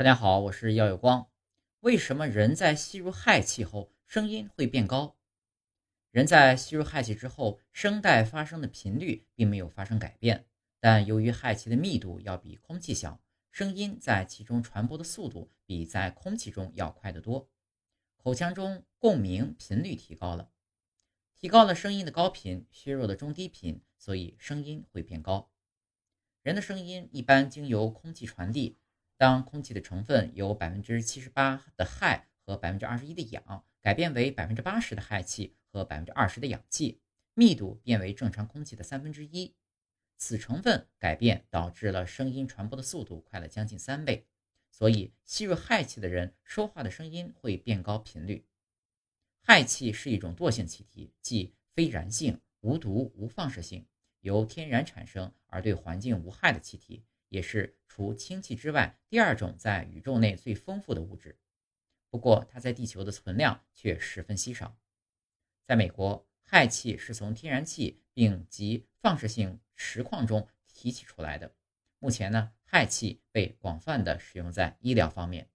大家好，我是耀有光。为什么人在吸入氦气后声音会变高？人在吸入氦气之后，声带发生的频率并没有发生改变，但由于氦气的密度要比空气小，声音在其中传播的速度比在空气中要快得多，口腔中共鸣频率提高了，提高了声音的高频，削弱了中低频，所以声音会变高。人的声音一般经由空气传递。当空气的成分由百分之七十八的氦和百分之二十一的氧改变为百分之八十的氦气和百分之二十的氧气，密度变为正常空气的三分之一。此成分改变导致了声音传播的速度快了将近三倍，所以吸入氦气的人说话的声音会变高频率。氦气是一种惰性气体，即非燃性、无毒、无放射性，由天然产生而对环境无害的气体。也是除氢气之外第二种在宇宙内最丰富的物质，不过它在地球的存量却十分稀少。在美国，氦气是从天然气并及放射性石矿中提取出来的。目前呢，氦气被广泛的使用在医疗方面。